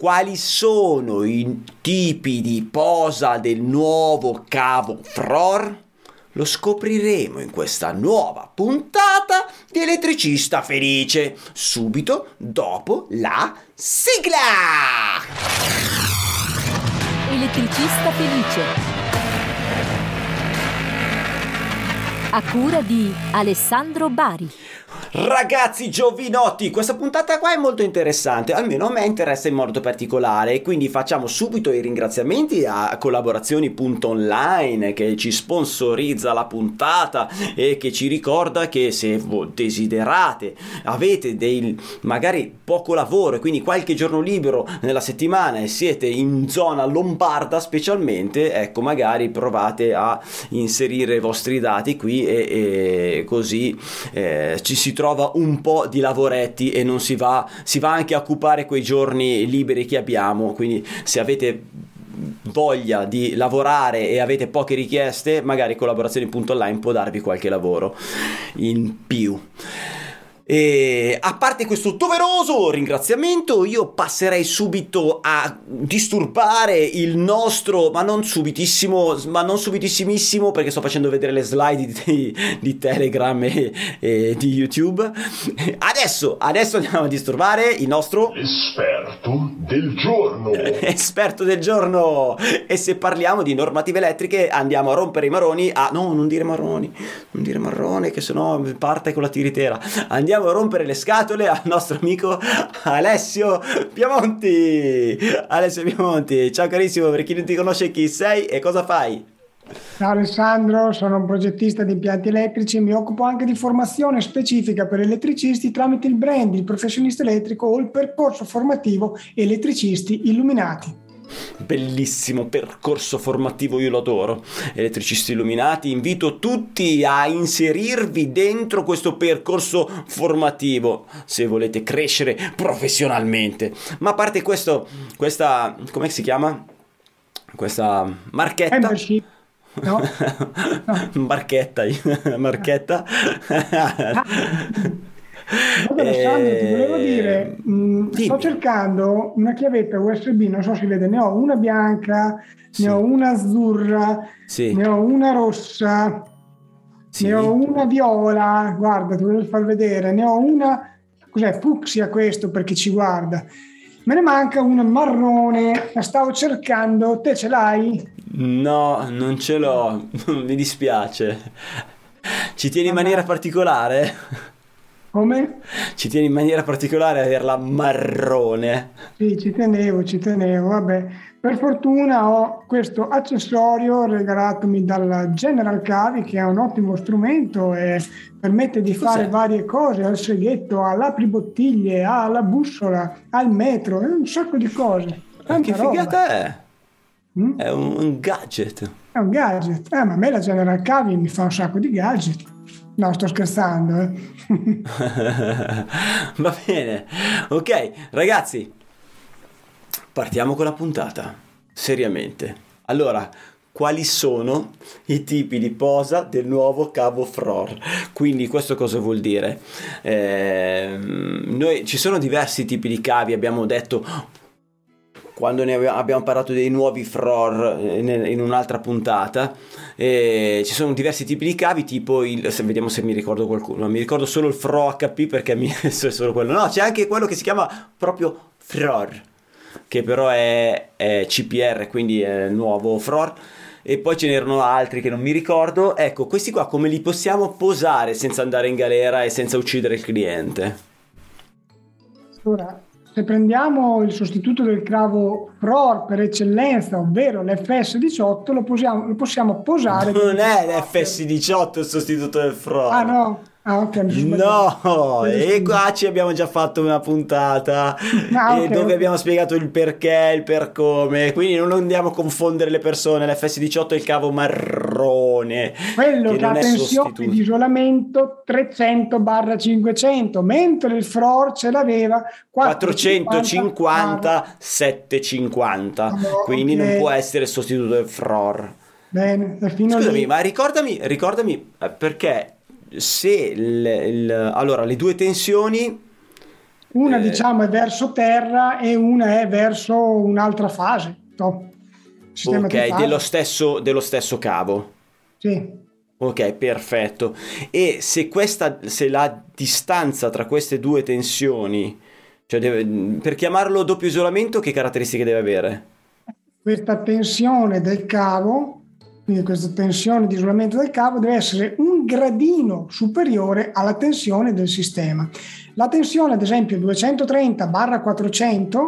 quali sono i tipi di posa del nuovo cavo Fror? Lo scopriremo in questa nuova puntata di Elettricista Felice, subito dopo la sigla! Elettricista Felice. A cura di Alessandro Bari. Ragazzi giovinotti, questa puntata qua è molto interessante, almeno a me interessa in modo particolare, quindi facciamo subito i ringraziamenti a collaborazioni.online che ci sponsorizza la puntata e che ci ricorda che se desiderate, avete dei magari poco lavoro e quindi qualche giorno libero nella settimana e siete in zona lombarda specialmente, ecco magari provate a inserire i vostri dati qui e, e così eh, ci si trova un po' di lavoretti e non si va, si va anche a occupare quei giorni liberi che abbiamo, quindi se avete voglia di lavorare e avete poche richieste, magari collaborazioni.online può darvi qualche lavoro in più. E a parte questo doveroso ringraziamento, io passerei subito a disturbare il nostro, ma non subitissimo, ma non subitissimissimo, perché sto facendo vedere le slide di, di Telegram e, e, di YouTube. Adesso, adesso andiamo a disturbare il nostro esperto del giorno. esperto del giorno. E se parliamo di normative elettriche, andiamo a rompere i maroni. A no, non dire marroni, non dire marrone, che sennò parte con la tiritera. Andiamo a rompere le scatole al nostro amico Alessio Piamonti. Alessio Piamonti, ciao carissimo, per chi non ti conosce chi sei e cosa fai? Ciao Alessandro, sono un progettista di impianti elettrici e mi occupo anche di formazione specifica per elettricisti tramite il brand, il professionista elettrico o il percorso formativo elettricisti illuminati bellissimo percorso formativo, io lo adoro. Elettricisti illuminati, invito tutti a inserirvi dentro questo percorso formativo se volete crescere professionalmente. Ma a parte questo, questa, come si chiama? Questa marchetta. Membership. No. no. marchetta, marchetta. Alessandro, ti volevo eh, dire, mh, mm, sto cercando una chiavetta USB, non so se vede, ne ho una bianca, sì. ne ho una azzurra, sì. ne ho una rossa, ne ho una viola, guarda, ti volevo far vedere, ne ho una, cos'è, fucsia questo per chi ci guarda. Me ne manca una marrone, la stavo cercando, te ce l'hai? No, non ce l'ho, mi dispiace. Ci tieni in maniera particolare? Come? Ci tieni in maniera particolare a averla marrone. Sì, ci tenevo, ci tenevo. Vabbè, per fortuna ho questo accessorio regalatomi dalla General Cavi, che è un ottimo strumento e permette di fare varie cose, al seghetto, all'apribottiglie, alla bussola, al metro, un sacco di cose. Tanta che figata è? Mm? È un, un gadget. È un gadget. Eh, ma a me la General Cavi mi fa un sacco di gadget. No, sto scherzando. Eh. Va bene. Ok, ragazzi, partiamo con la puntata. Seriamente. Allora, quali sono i tipi di posa del nuovo cavo FROR. Quindi questo cosa vuol dire? Eh, noi, ci sono diversi tipi di cavi, abbiamo detto quando ne abbiamo parlato dei nuovi FROR eh, in un'altra puntata. E ci sono diversi tipi di cavi, tipo il. Se, vediamo se mi ricordo qualcuno. Mi ricordo solo il FRO HP perché mi è solo quello. No, c'è anche quello che si chiama proprio FROR, che però è, è CPR, quindi è nuovo FROR e poi ce n'erano altri che non mi ricordo. Ecco, questi qua come li possiamo posare senza andare in galera e senza uccidere il cliente? Ora, se prendiamo il sostituto del cravo PROR per eccellenza, ovvero l'FS18, lo, posiamo, lo possiamo posare. Non è l'FS18 il sostituto del FROR. Ah no, Ah, okay, no, e qua ci abbiamo già fatto una puntata ah, okay, dove okay. abbiamo spiegato il perché, il per come, quindi non andiamo a confondere le persone, l'FS18 è il cavo marrone. Quello che, che ha tensione di isolamento 300-500, mentre il FROR ce l'aveva 450, 750, ah, quindi non può essere sostituto del FROR. Bene, Scusami, lì. ma ricordami, ricordami eh, perché se il, il, allora le due tensioni Una eh, diciamo è verso terra e una è verso un'altra fase. No? Ok, dello stesso, dello stesso cavo. Sì. Ok, perfetto. E se, questa, se la distanza tra queste due tensioni, cioè deve, per chiamarlo doppio isolamento, che caratteristiche deve avere? Questa tensione del cavo, quindi questa tensione di isolamento del cavo, deve essere un gradino superiore alla tensione del sistema. La tensione, ad esempio, 230-400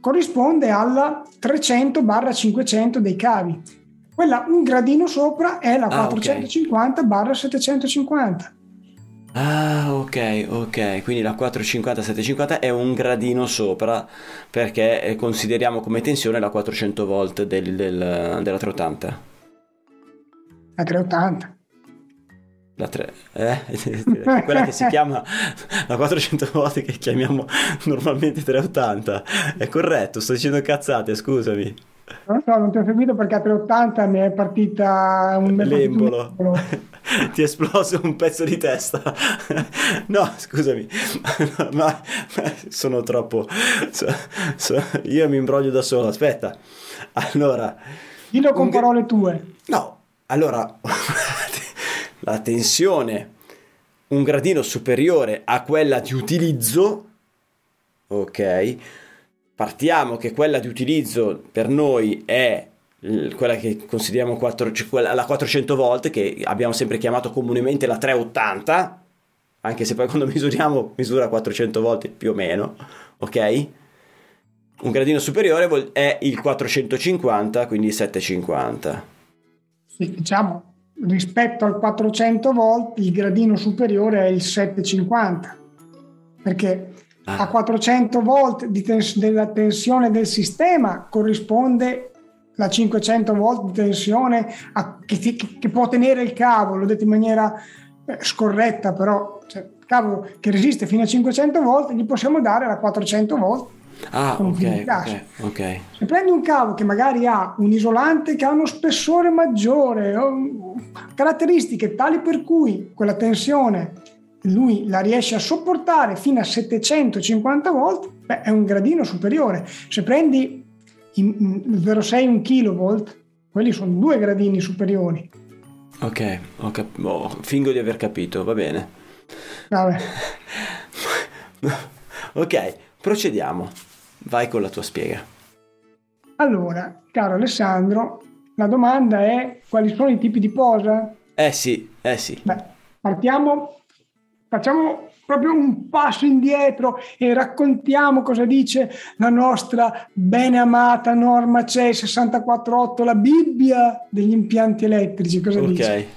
corrisponde alla 300-500 dei cavi. Quella un gradino sopra è la ah, 450-750. Ah, ok, ok. Quindi la 450-750 è un gradino sopra perché eh, consideriamo come tensione la 400 volt del, del, della 380. La 380. La 3, eh? quella che si chiama la 400 volte che chiamiamo normalmente 380 è corretto, sto dicendo cazzate, scusami. Non so, non ti ho seguito perché a 380 mi è partita un lembolo. ti è esploso un pezzo di testa. no, scusami, ma, sono troppo. So, so, io mi imbroglio da solo. Aspetta, allora. Dillo con parole tue. No, allora la tensione un gradino superiore a quella di utilizzo, ok? Partiamo che quella di utilizzo per noi è quella che consideriamo 4, cioè la 400 volt che abbiamo sempre chiamato comunemente la 380 anche se poi quando misuriamo misura 400 volt più o meno ok un gradino superiore è il 450 quindi 750 sì, diciamo rispetto al 400 volt il gradino superiore è il 750 perché ah. a 400 volt tens- della tensione del sistema corrisponde la 500 volt di tensione a- che, che, che, può tenere il cavo l'ho detto in maniera eh, scorretta però cioè, cavo che resiste fino a 500 volt gli possiamo dare la 400 volt Ah, ok, ok, ok. Se prendi un cavo che magari ha un isolante che ha uno spessore maggiore, caratteristiche tali per cui quella tensione lui la riesce a sopportare fino a 750 volt, beh, è un gradino superiore. Se prendi il 0,6 un kilovolt, quelli sono due gradini superiori. Ok, ho cap- oh, fingo di aver capito, va bene. Vabbè. ok, procediamo. Vai con la tua spiega. Allora, caro Alessandro, la domanda è quali sono i tipi di posa? Eh sì, eh sì. Beh, partiamo, facciamo proprio un passo indietro e raccontiamo cosa dice la nostra bene amata norma CE 648, la Bibbia degli impianti elettrici. Cosa okay. dice?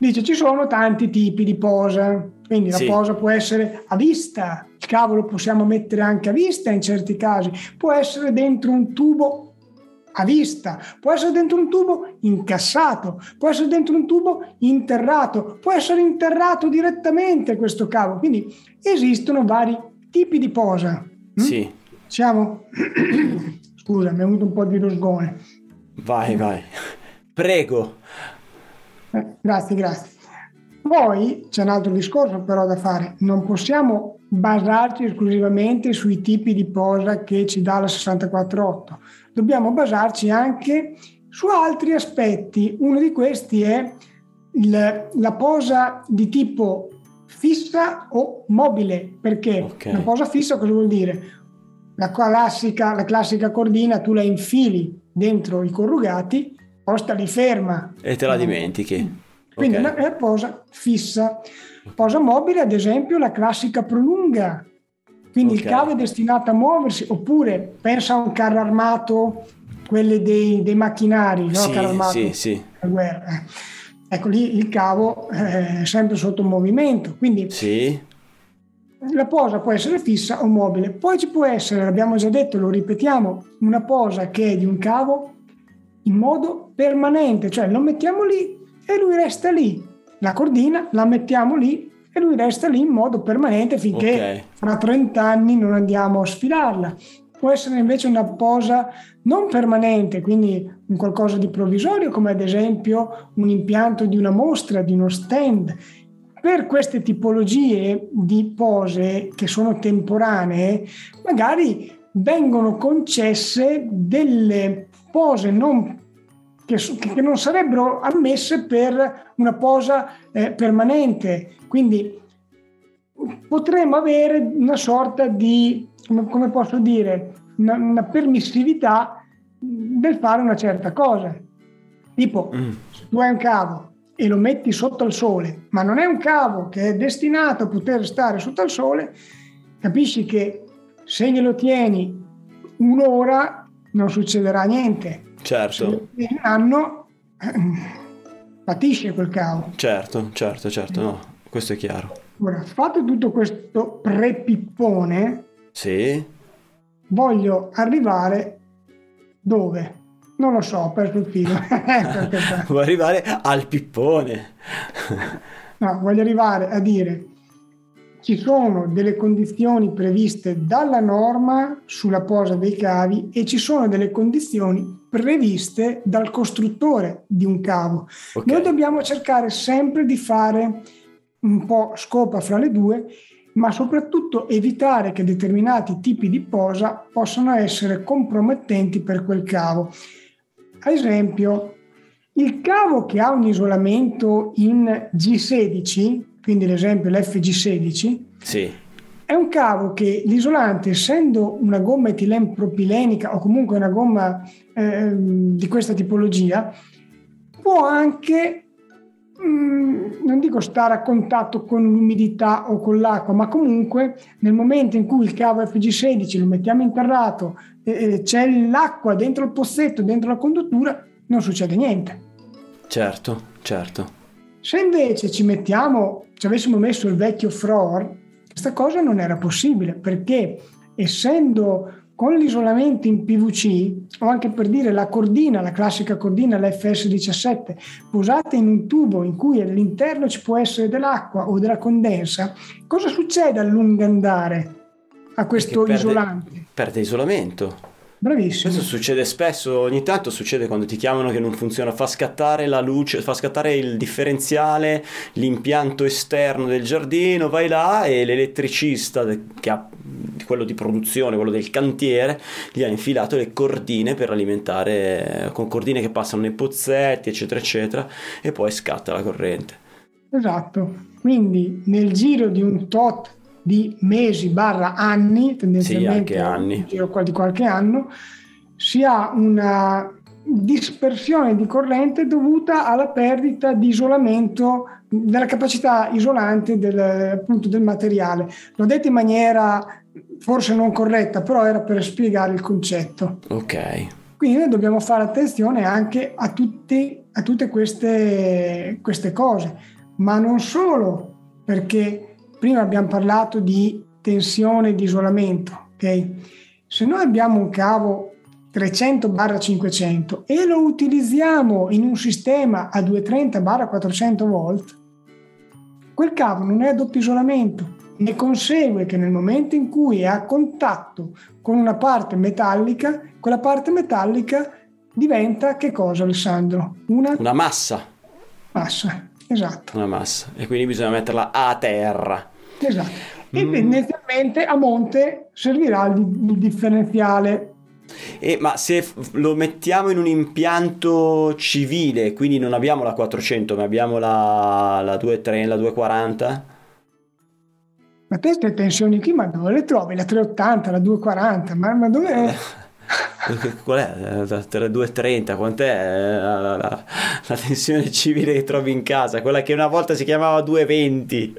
Dice ci sono tanti tipi di posa, quindi sì. la posa può essere a vista, il cavo lo possiamo mettere anche a vista in certi casi, può essere dentro un tubo a vista, può essere dentro un tubo incassato, può essere dentro un tubo interrato, può essere interrato direttamente questo cavo. Quindi esistono vari tipi di posa. Mm? Sì. Siamo? Scusa, mi è venuto un po' di rosgone. Vai, vai. Prego. Eh, grazie, grazie. Poi c'è un altro discorso però da fare, non possiamo basarci esclusivamente sui tipi di posa che ci dà la 648, dobbiamo basarci anche su altri aspetti. Uno di questi è il, la posa di tipo fissa o mobile, perché okay. la posa fissa cosa vuol dire? La classica, la classica cordina tu la infili dentro i corrugati posta lì ferma. E te la dimentichi. Quindi okay. è una posa fissa. Posa mobile, ad esempio, la classica prolunga. Quindi okay. il cavo è destinato a muoversi, oppure pensa a un carro armato, quelli dei, dei macchinari, no? Sì, carro armato, sì, sì. La guerra. Ecco lì il cavo è sempre sotto movimento. Quindi sì. la posa può essere fissa o mobile. Poi ci può essere, l'abbiamo già detto, lo ripetiamo, una posa che è di un cavo in modo permanente, cioè lo mettiamo lì e lui resta lì. La cordina la mettiamo lì e lui resta lì in modo permanente finché okay. fra 30 anni non andiamo a sfilarla. Può essere invece una posa non permanente, quindi un qualcosa di provvisorio, come ad esempio un impianto di una mostra, di uno stand. per queste tipologie di pose che sono temporanee, magari vengono concesse delle pose non, che, che, non sarebbero ammesse per una posa eh, permanente. Quindi potremmo avere una sorta di, come, come posso dire, una, una, permissività del fare una certa cosa. Tipo, mm. se tu hai un cavo e lo metti sotto al sole, ma non è un cavo che è destinato a poter stare sotto al sole, capisci che se glielo tieni un'ora non succederà niente. Certo. Se un anno patisce quel cavo. Certo, certo, certo, no, questo è chiaro. Ora, fatto tutto questo prepippone, sì. voglio arrivare dove? Non lo so, ho perso il filo. Vuoi arrivare al pippone. no, voglio arrivare a dire ci sono delle condizioni previste dalla norma sulla posa dei cavi e ci sono delle condizioni previste dal costruttore di un cavo. Okay. Noi dobbiamo cercare sempre di fare un po' scopa fra le due, ma soprattutto evitare che determinati tipi di posa possano essere compromettenti per quel cavo. Ad esempio, il cavo che ha un isolamento in G16, quindi l'esempio l'FG16, sì. È un cavo che l'isolante, essendo una gomma etilenpropilenica o comunque una gomma eh, di questa tipologia, può anche, mh, mm, non dico stare a contatto con l'umidità o con l'acqua, ma comunque nel momento in cui il cavo FG16 lo mettiamo interrato eh, c'è l'acqua dentro il pozzetto, dentro la conduttura, non succede niente. Certo, certo. Se invece ci mettiamo, ci avessimo messo il vecchio FROR, questa cosa non era possibile perché essendo con l'isolamento in PVC, o anche per dire la cordina, la classica cordina, l'FS17, posata in un tubo in cui all'interno ci può essere dell'acqua o della condensa, cosa succede a lungo andare a questo perde, isolante? Perde isolamento. Bravissimo. Questo succede spesso, ogni tanto succede quando ti chiamano che non funziona, fa scattare la luce, fa scattare il differenziale, l'impianto esterno del giardino, vai là e l'elettricista che ha quello di produzione, quello del cantiere, gli ha infilato le cordine per alimentare, con cordine che passano nei pozzetti, eccetera, eccetera, e poi scatta la corrente. Esatto, quindi nel giro di un tot di mesi barra anni, tendenzialmente sì, anni. di qualche anno, si ha una dispersione di corrente dovuta alla perdita di isolamento della capacità isolante del, appunto, del materiale. L'ho detto in maniera forse non corretta, però era per spiegare il concetto. Ok. Quindi noi dobbiamo fare attenzione anche a, tutti, a tutte queste, queste cose, ma non solo perché prima abbiamo parlato di tensione e di isolamento, ok? Se noi abbiamo un cavo 300-500 e lo utilizziamo in un sistema a 230-400 volt, quel cavo non è a doppio isolamento. Ne consegue che nel momento in cui è a contatto con una parte metallica, quella parte metallica diventa che cosa Alessandro? Una, una massa. Massa, esatto. Una massa. E quindi bisogna metterla a terra. Esatto. E mm. tendenzialmente a monte servirà il, il differenziale eh, ma se lo mettiamo in un impianto civile, quindi non abbiamo la 400, ma abbiamo la, la 230, la 240? Ma te queste tensioni qui, ma dove le trovi? La 380, la 240, ma, ma dove è? Qual è? La 230, quant'è la, la, la, la tensione civile che trovi in casa? Quella che una volta si chiamava 220.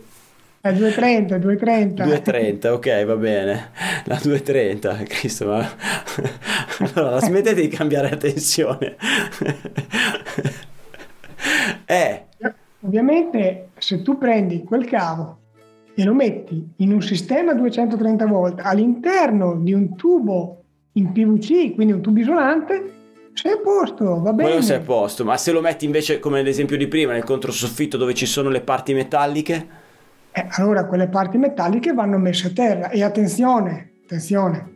È 230, 230. 230, ok, va bene. La 230, Cristo, ma... Allora, smettete di cambiare la tensione. eh. Ovviamente, se tu prendi quel cavo e lo metti in un sistema 230 volt all'interno di un tubo in PVC, quindi un tubo isolante, sei a posto, va bene. Quello sei a posto, ma se lo metti invece, come nell'esempio di prima, nel controsoffitto dove ci sono le parti metalliche eh, allora quelle parti metalliche vanno messe a terra e attenzione, attenzione,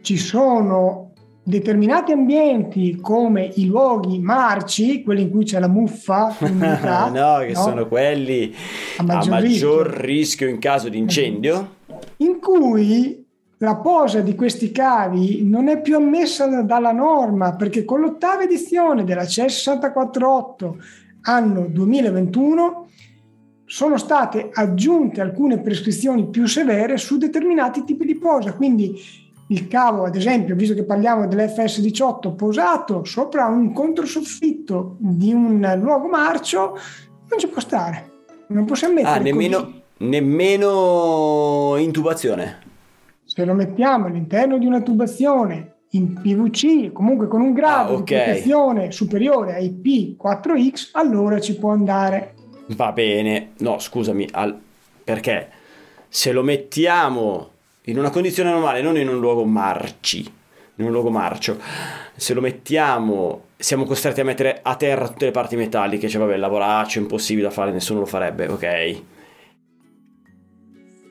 ci sono determinati ambienti come i luoghi marci, quelli in cui c'è la muffa, no, che no? sono quelli a maggior, a maggior rischio. rischio in caso di incendio, in cui la posa di questi cavi non è più ammessa dalla norma perché con l'ottava edizione della CES 648 anno 2021 sono state aggiunte alcune prescrizioni più severe su determinati tipi di posa. Quindi il cavo, ad esempio, visto che parliamo dell'FS18 posato sopra un controsoffitto di un luogo marcio, non ci può stare. Non possiamo mettere ah, nemmeno, nemmeno intubazione. Se lo mettiamo all'interno di una tubazione in PVC, comunque con un grado ah, okay. di protezione superiore ai P4X, allora ci può andare. Va bene, no scusami, al... perché se lo mettiamo in una condizione normale, non in un luogo marci, in un luogo marcio, se lo mettiamo, siamo costretti a mettere a terra tutte le parti metalliche, cioè vabbè, lavoraccio impossibile da fare, nessuno lo farebbe, ok?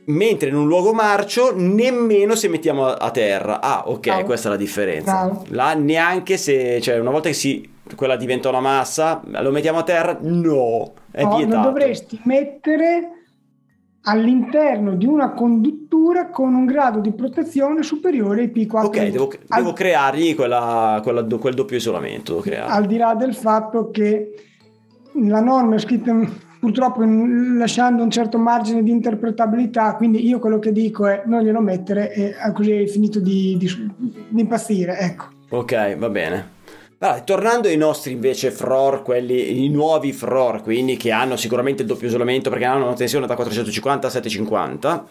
Mentre in un luogo marcio nemmeno se mettiamo a terra. Ah, ok, oh. questa è la differenza. Oh. Là neanche se, cioè una volta che si, quella diventa una massa, lo mettiamo a terra? No è no, vietato. lo dovresti mettere all'interno di una conduttura con un grado di protezione superiore ai P4. Ok, devo, al, devo creargli quella, quella, quel doppio isolamento. Al di là del fatto che la norma è scritta purtroppo lasciando un certo margine di interpretabilità, quindi io quello che dico è non glielo mettere e così hai finito di, di, di impazzire. Ecco. Ok, va bene. Allora, tornando ai nostri invece FROR, quelli, i nuovi FROR, quindi che hanno sicuramente il doppio isolamento perché hanno una tensione da 450 a 750,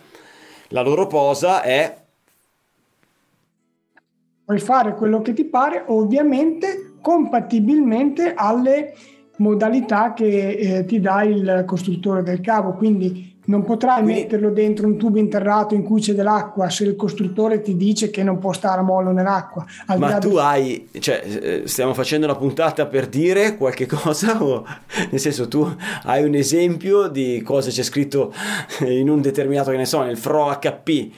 la loro posa è... Puoi fare quello che ti pare, ovviamente compatibilmente alle modalità che eh, ti dà il costruttore del cavo, quindi non potrai Quindi... metterlo dentro un tubo interrato in cui c'è dell'acqua se il costruttore ti dice che non può stare a mollo nell'acqua. Ma tu di... hai, cioè, eh, stiamo facendo una puntata per dire qualche cosa o nel senso tu hai un esempio di cosa c'è scritto in un determinato, che ne so, nel FRO HP,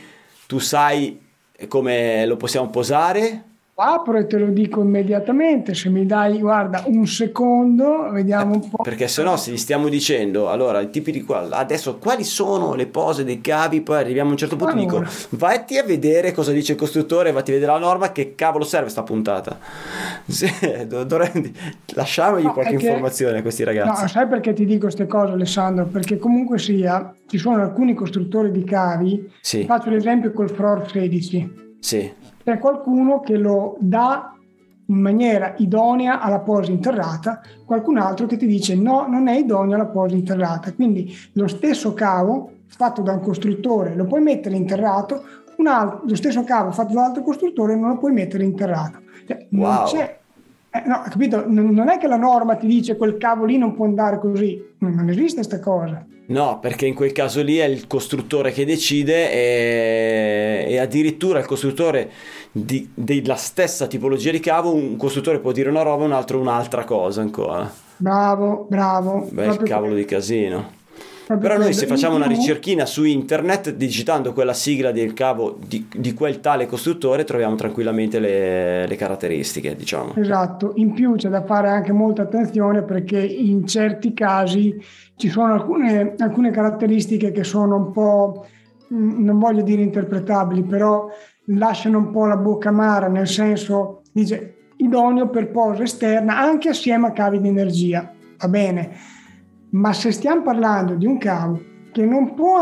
tu sai come lo possiamo posare? Apro e te lo dico immediatamente. Se mi dai, guarda, un secondo, vediamo un po'. Perché se no, se gli stiamo dicendo, allora, i tipi di qua, adesso quali sono le pose dei cavi, poi arriviamo a un certo punto allora. dico, vatti a vedere cosa dice il costruttore, vatti a vedere la norma, che cavolo serve sta puntata. Se, dovrei, lasciamogli no, qualche informazione a questi ragazzi. No, sai perché ti dico queste cose, Alessandro? Perché comunque sia, ci sono alcuni costruttori di cavi, sì. faccio l'esempio col FROR 16. Sì c'è qualcuno che lo dà in maniera idonea alla posa interrata, qualcun altro che ti dice no, non è idonea alla posa interrata. Quindi lo stesso cavo fatto da un costruttore lo puoi mettere interrato, altro, lo stesso cavo fatto da un altro costruttore non lo puoi mettere interrato. Cioè, wow. non c'è eh, no, capito? Non è che la norma ti dice quel cavo lì non può andare così, non esiste questa cosa. No, perché in quel caso lì è il costruttore che decide e, e addirittura il costruttore di, della stessa tipologia di cavo, un costruttore può dire una roba, un altro un'altra cosa ancora. Bravo, bravo. Beh, il cavolo di casino. Però noi se facciamo una ricerchina su internet digitando quella sigla del cavo di, di quel tale costruttore troviamo tranquillamente le, le, caratteristiche, diciamo. Esatto, in più c'è da fare anche molta attenzione perché in certi casi ci sono alcune, alcune caratteristiche che sono un po', mm, non voglio dire interpretabili, però lasciano un po' la bocca amara, nel senso, dice idoneo per posa esterna anche assieme a cavi di energia, va bene ma se stiamo parlando di un cavo che non può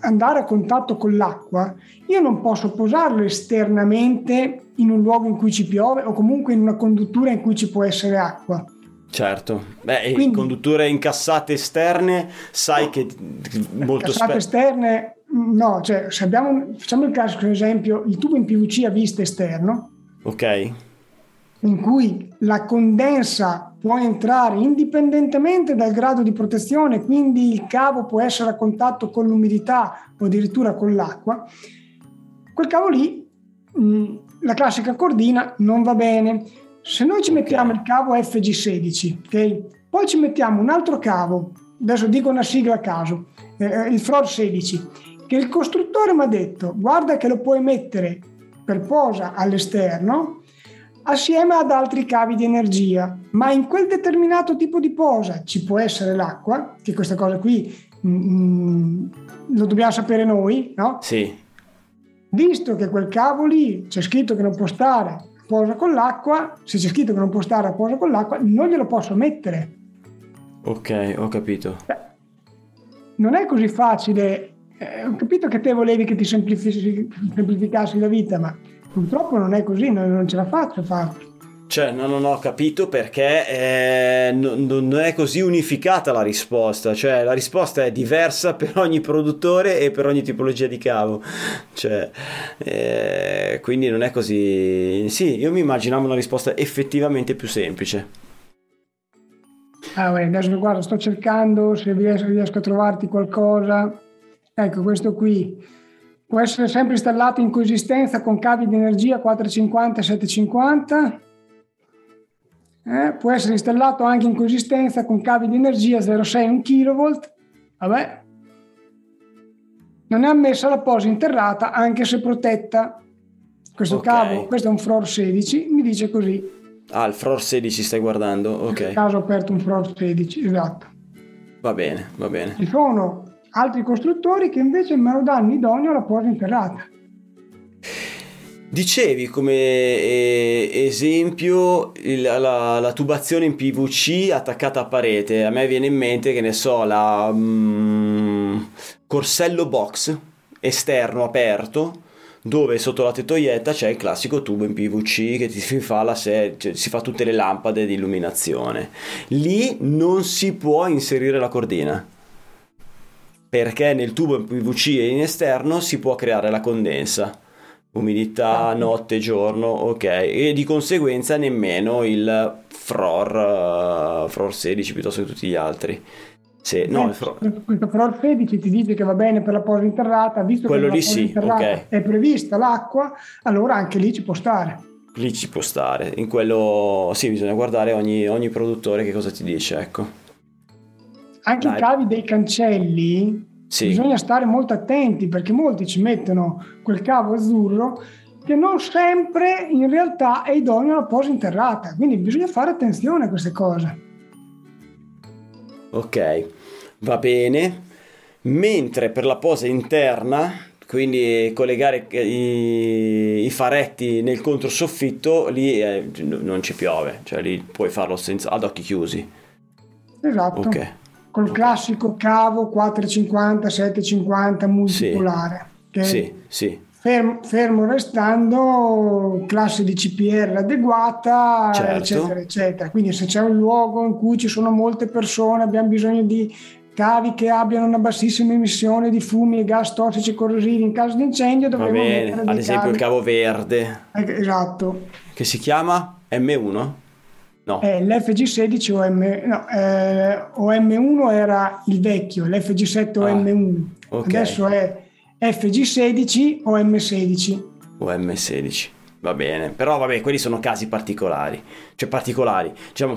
andare a contatto con l'acqua, io non posso posarlo esternamente in un luogo in cui ci piove o comunque in una conduttura in cui ci può essere acqua. Certo, beh, Quindi, condutture incassate esterne, sai no, che molto spesso... esterne, no, cioè se abbiamo, facciamo il caso, per esempio, il tubo in PVC a vista esterno. Ok. In cui la condensa può entrare indipendentemente dal grado di protezione, quindi il cavo può essere a contatto con l'umidità o addirittura con l'acqua, quel cavo lì, mm, la classica cordina, non va bene. Se noi ci mettiamo il cavo FG16, okay, poi ci mettiamo un altro cavo, adesso dico una sigla a caso, eh, il FROR 16, che il costruttore mi ha detto guarda che lo puoi mettere per posa all'esterno, assieme ad altri cavi di energia, ma in quel determinato tipo di posa ci può essere l'acqua, che questa cosa qui mm, lo dobbiamo sapere noi, no? Sì. Visto che quel cavo lì c'è scritto che non può stare a posa con l'acqua, se c'è scritto che non può stare a posa con l'acqua, non glielo posso mettere. Ok, ho capito. Non è così facile. Eh, ho capito che te volevi che ti semplificassi la vita, ma Purtroppo non è così, non, ce la faccio a farlo. Cioè, no, non ho capito perché eh, non, non è così unificata la risposta. Cioè, la risposta è diversa per ogni produttore e per ogni tipologia di cavo. Cioè, eh, quindi non è così. Sì, io mi immaginavo una risposta effettivamente più semplice. Ah, beh, adesso guarda, sto cercando se riesco, riesco a trovarti qualcosa. Ecco, questo qui Può essere sempre installato in coesistenza con cavi di energia 450 e 750. Eh, può essere installato anche in coesistenza con cavi di energia 0,6 1 kV. Vabbè. Non è ammessa la posa interrata anche se protetta. Questo okay. cavo, questo è un FROR 16, mi dice così. Ah, il FROR 16 stai guardando? Ok. In caso ho aperto un FROR 16, esatto. Va bene, va bene. Ci sono altri costruttori che invece me lo danno idoneo alla porta interrata. Dicevi come eh, esempio il, la, la, tubazione in PVC attaccata a parete, a me viene in mente che ne so la mm, corsello box esterno aperto dove sotto la tettoietta c'è il classico tubo in PVC che ti fa, la se- cioè, si fa tutte le lampade di illuminazione. Lì non si può inserire la cordina perché nel tubo PVC e in esterno si può creare la condensa. Umidità ah. notte giorno ok. E di conseguenza nemmeno il FROR uh, FROR 16 piuttosto che tutti gli altri. Sì, no, il FROR... questo FROR 16 ti dice che va bene per la posa interrata visto Quello che lì sì, okay. è prevista l'acqua allora anche lì ci può stare. Lì ci può stare. In quello sì bisogna guardare ogni, ogni produttore che cosa ti dice ecco anche Dai. i cavi dei cancelli sì. bisogna stare molto attenti perché molti ci mettono quel cavo azzurro che non sempre in realtà è idoneo alla posa interrata, quindi bisogna fare attenzione a queste cose. Ok, va bene. Mentre per la posa interna, quindi collegare i, i faretti nel controsoffitto, lì eh, non ci piove, cioè lì puoi farlo senza, ad occhi chiusi. Esatto. Ok col classico cavo 450, 750 multipolare. Sì, sì, sì. Fermo, fermo, restando classe di CPR adeguata, certo. eccetera, eccetera. Quindi se c'è un luogo in cui ci sono molte persone, abbiamo bisogno di cavi che abbiano una bassissima emissione di fumi e gas tossici corrosivi in caso di incendio dovremmo ad esempio cavi. il cavo verde. Eh, esatto. Che si chiama M1? No. Eh, l'FG16 o, M, no, eh, o M1 era il vecchio, l'FG7 o ah, M1. Okay. Adesso è FG16 o M16. O M16. Va bene, però vabbè, quelli sono casi particolari, cioè particolari, diciamo,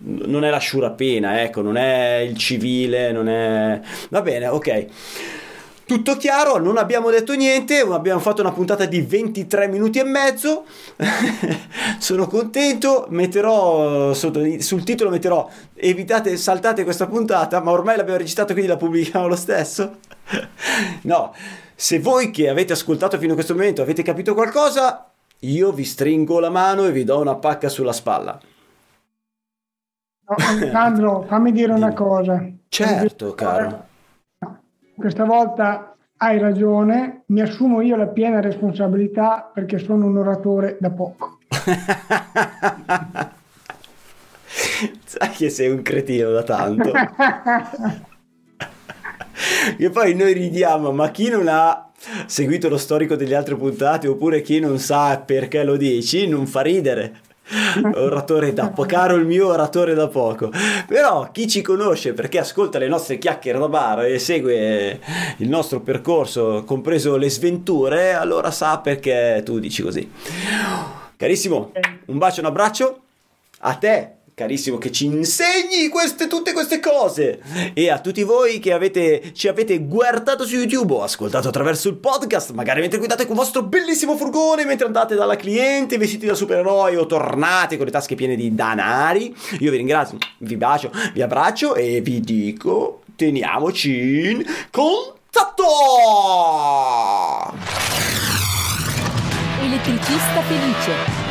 non è la sciura pena, ecco, non è il civile, non è... Va bene, ok. Tutto chiaro, non abbiamo detto niente, abbiamo fatto una puntata di 23 minuti e mezzo. Sono contento, metterò sul titolo metterò evitate, saltate questa puntata, ma ormai l'abbiamo registrata quindi la pubblichiamo lo stesso. no, se voi che avete ascoltato fino a questo momento avete capito qualcosa, io vi stringo la mano e vi do una pacca sulla spalla. Alessandro, fammi dire una cosa. Certo, caro questa volta hai ragione, mi assumo io la piena responsabilità perché sono un oratore da poco. Sai che sei un cretino da tanto. e poi noi ridiamo, ma chi non ha seguito lo storico delle altre puntate oppure chi non sa perché lo dici, non fa ridere. oratore da poco, caro il mio oratore da poco. Però chi ci conosce perché ascolta le nostre chiacchiere da bar e segue il nostro percorso, compreso le sventure, allora sa perché tu dici così. Carissimo, un bacio, un abbraccio a te carissimo, che ci insegni queste, tutte queste cose. E a tutti voi che avete, ci avete guardato su YouTube o ascoltato attraverso il podcast, magari mentre guidate con il vostro bellissimo furgone, mentre andate dalla cliente vestiti da supereroi o tornate con le tasche piene di danari. Io vi ringrazio, vi bacio, vi abbraccio e vi dico, teniamoci in contatto! Elettricista felice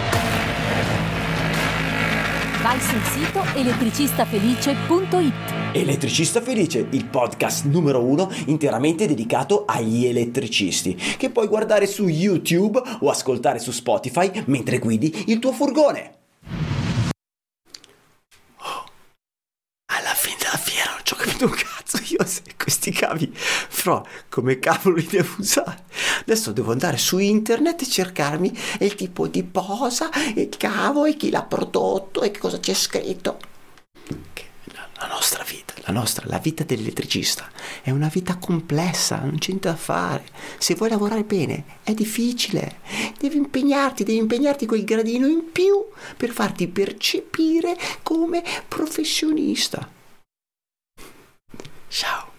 vai sul sito elettricistafelice.it. Elettricista Felice, il podcast numero uno interamente dedicato agli elettricisti, che puoi guardare su YouTube o ascoltare su Spotify mentre guidi il tuo furgone. Oh, alla fine della fiera non ci ho capito un cazzo io questi cavi, però come cavolo li devo usare? Adesso devo andare su internet e cercarmi il tipo di posa, il cavo e chi l'ha prodotto e che cosa c'è scritto. La nostra vita, la nostra, la vita dell'elettricista è una vita complessa, non c'è niente da fare. Se vuoi lavorare bene è difficile, devi impegnarti, devi impegnarti quel gradino in più per farti percepire come professionista. Ciao.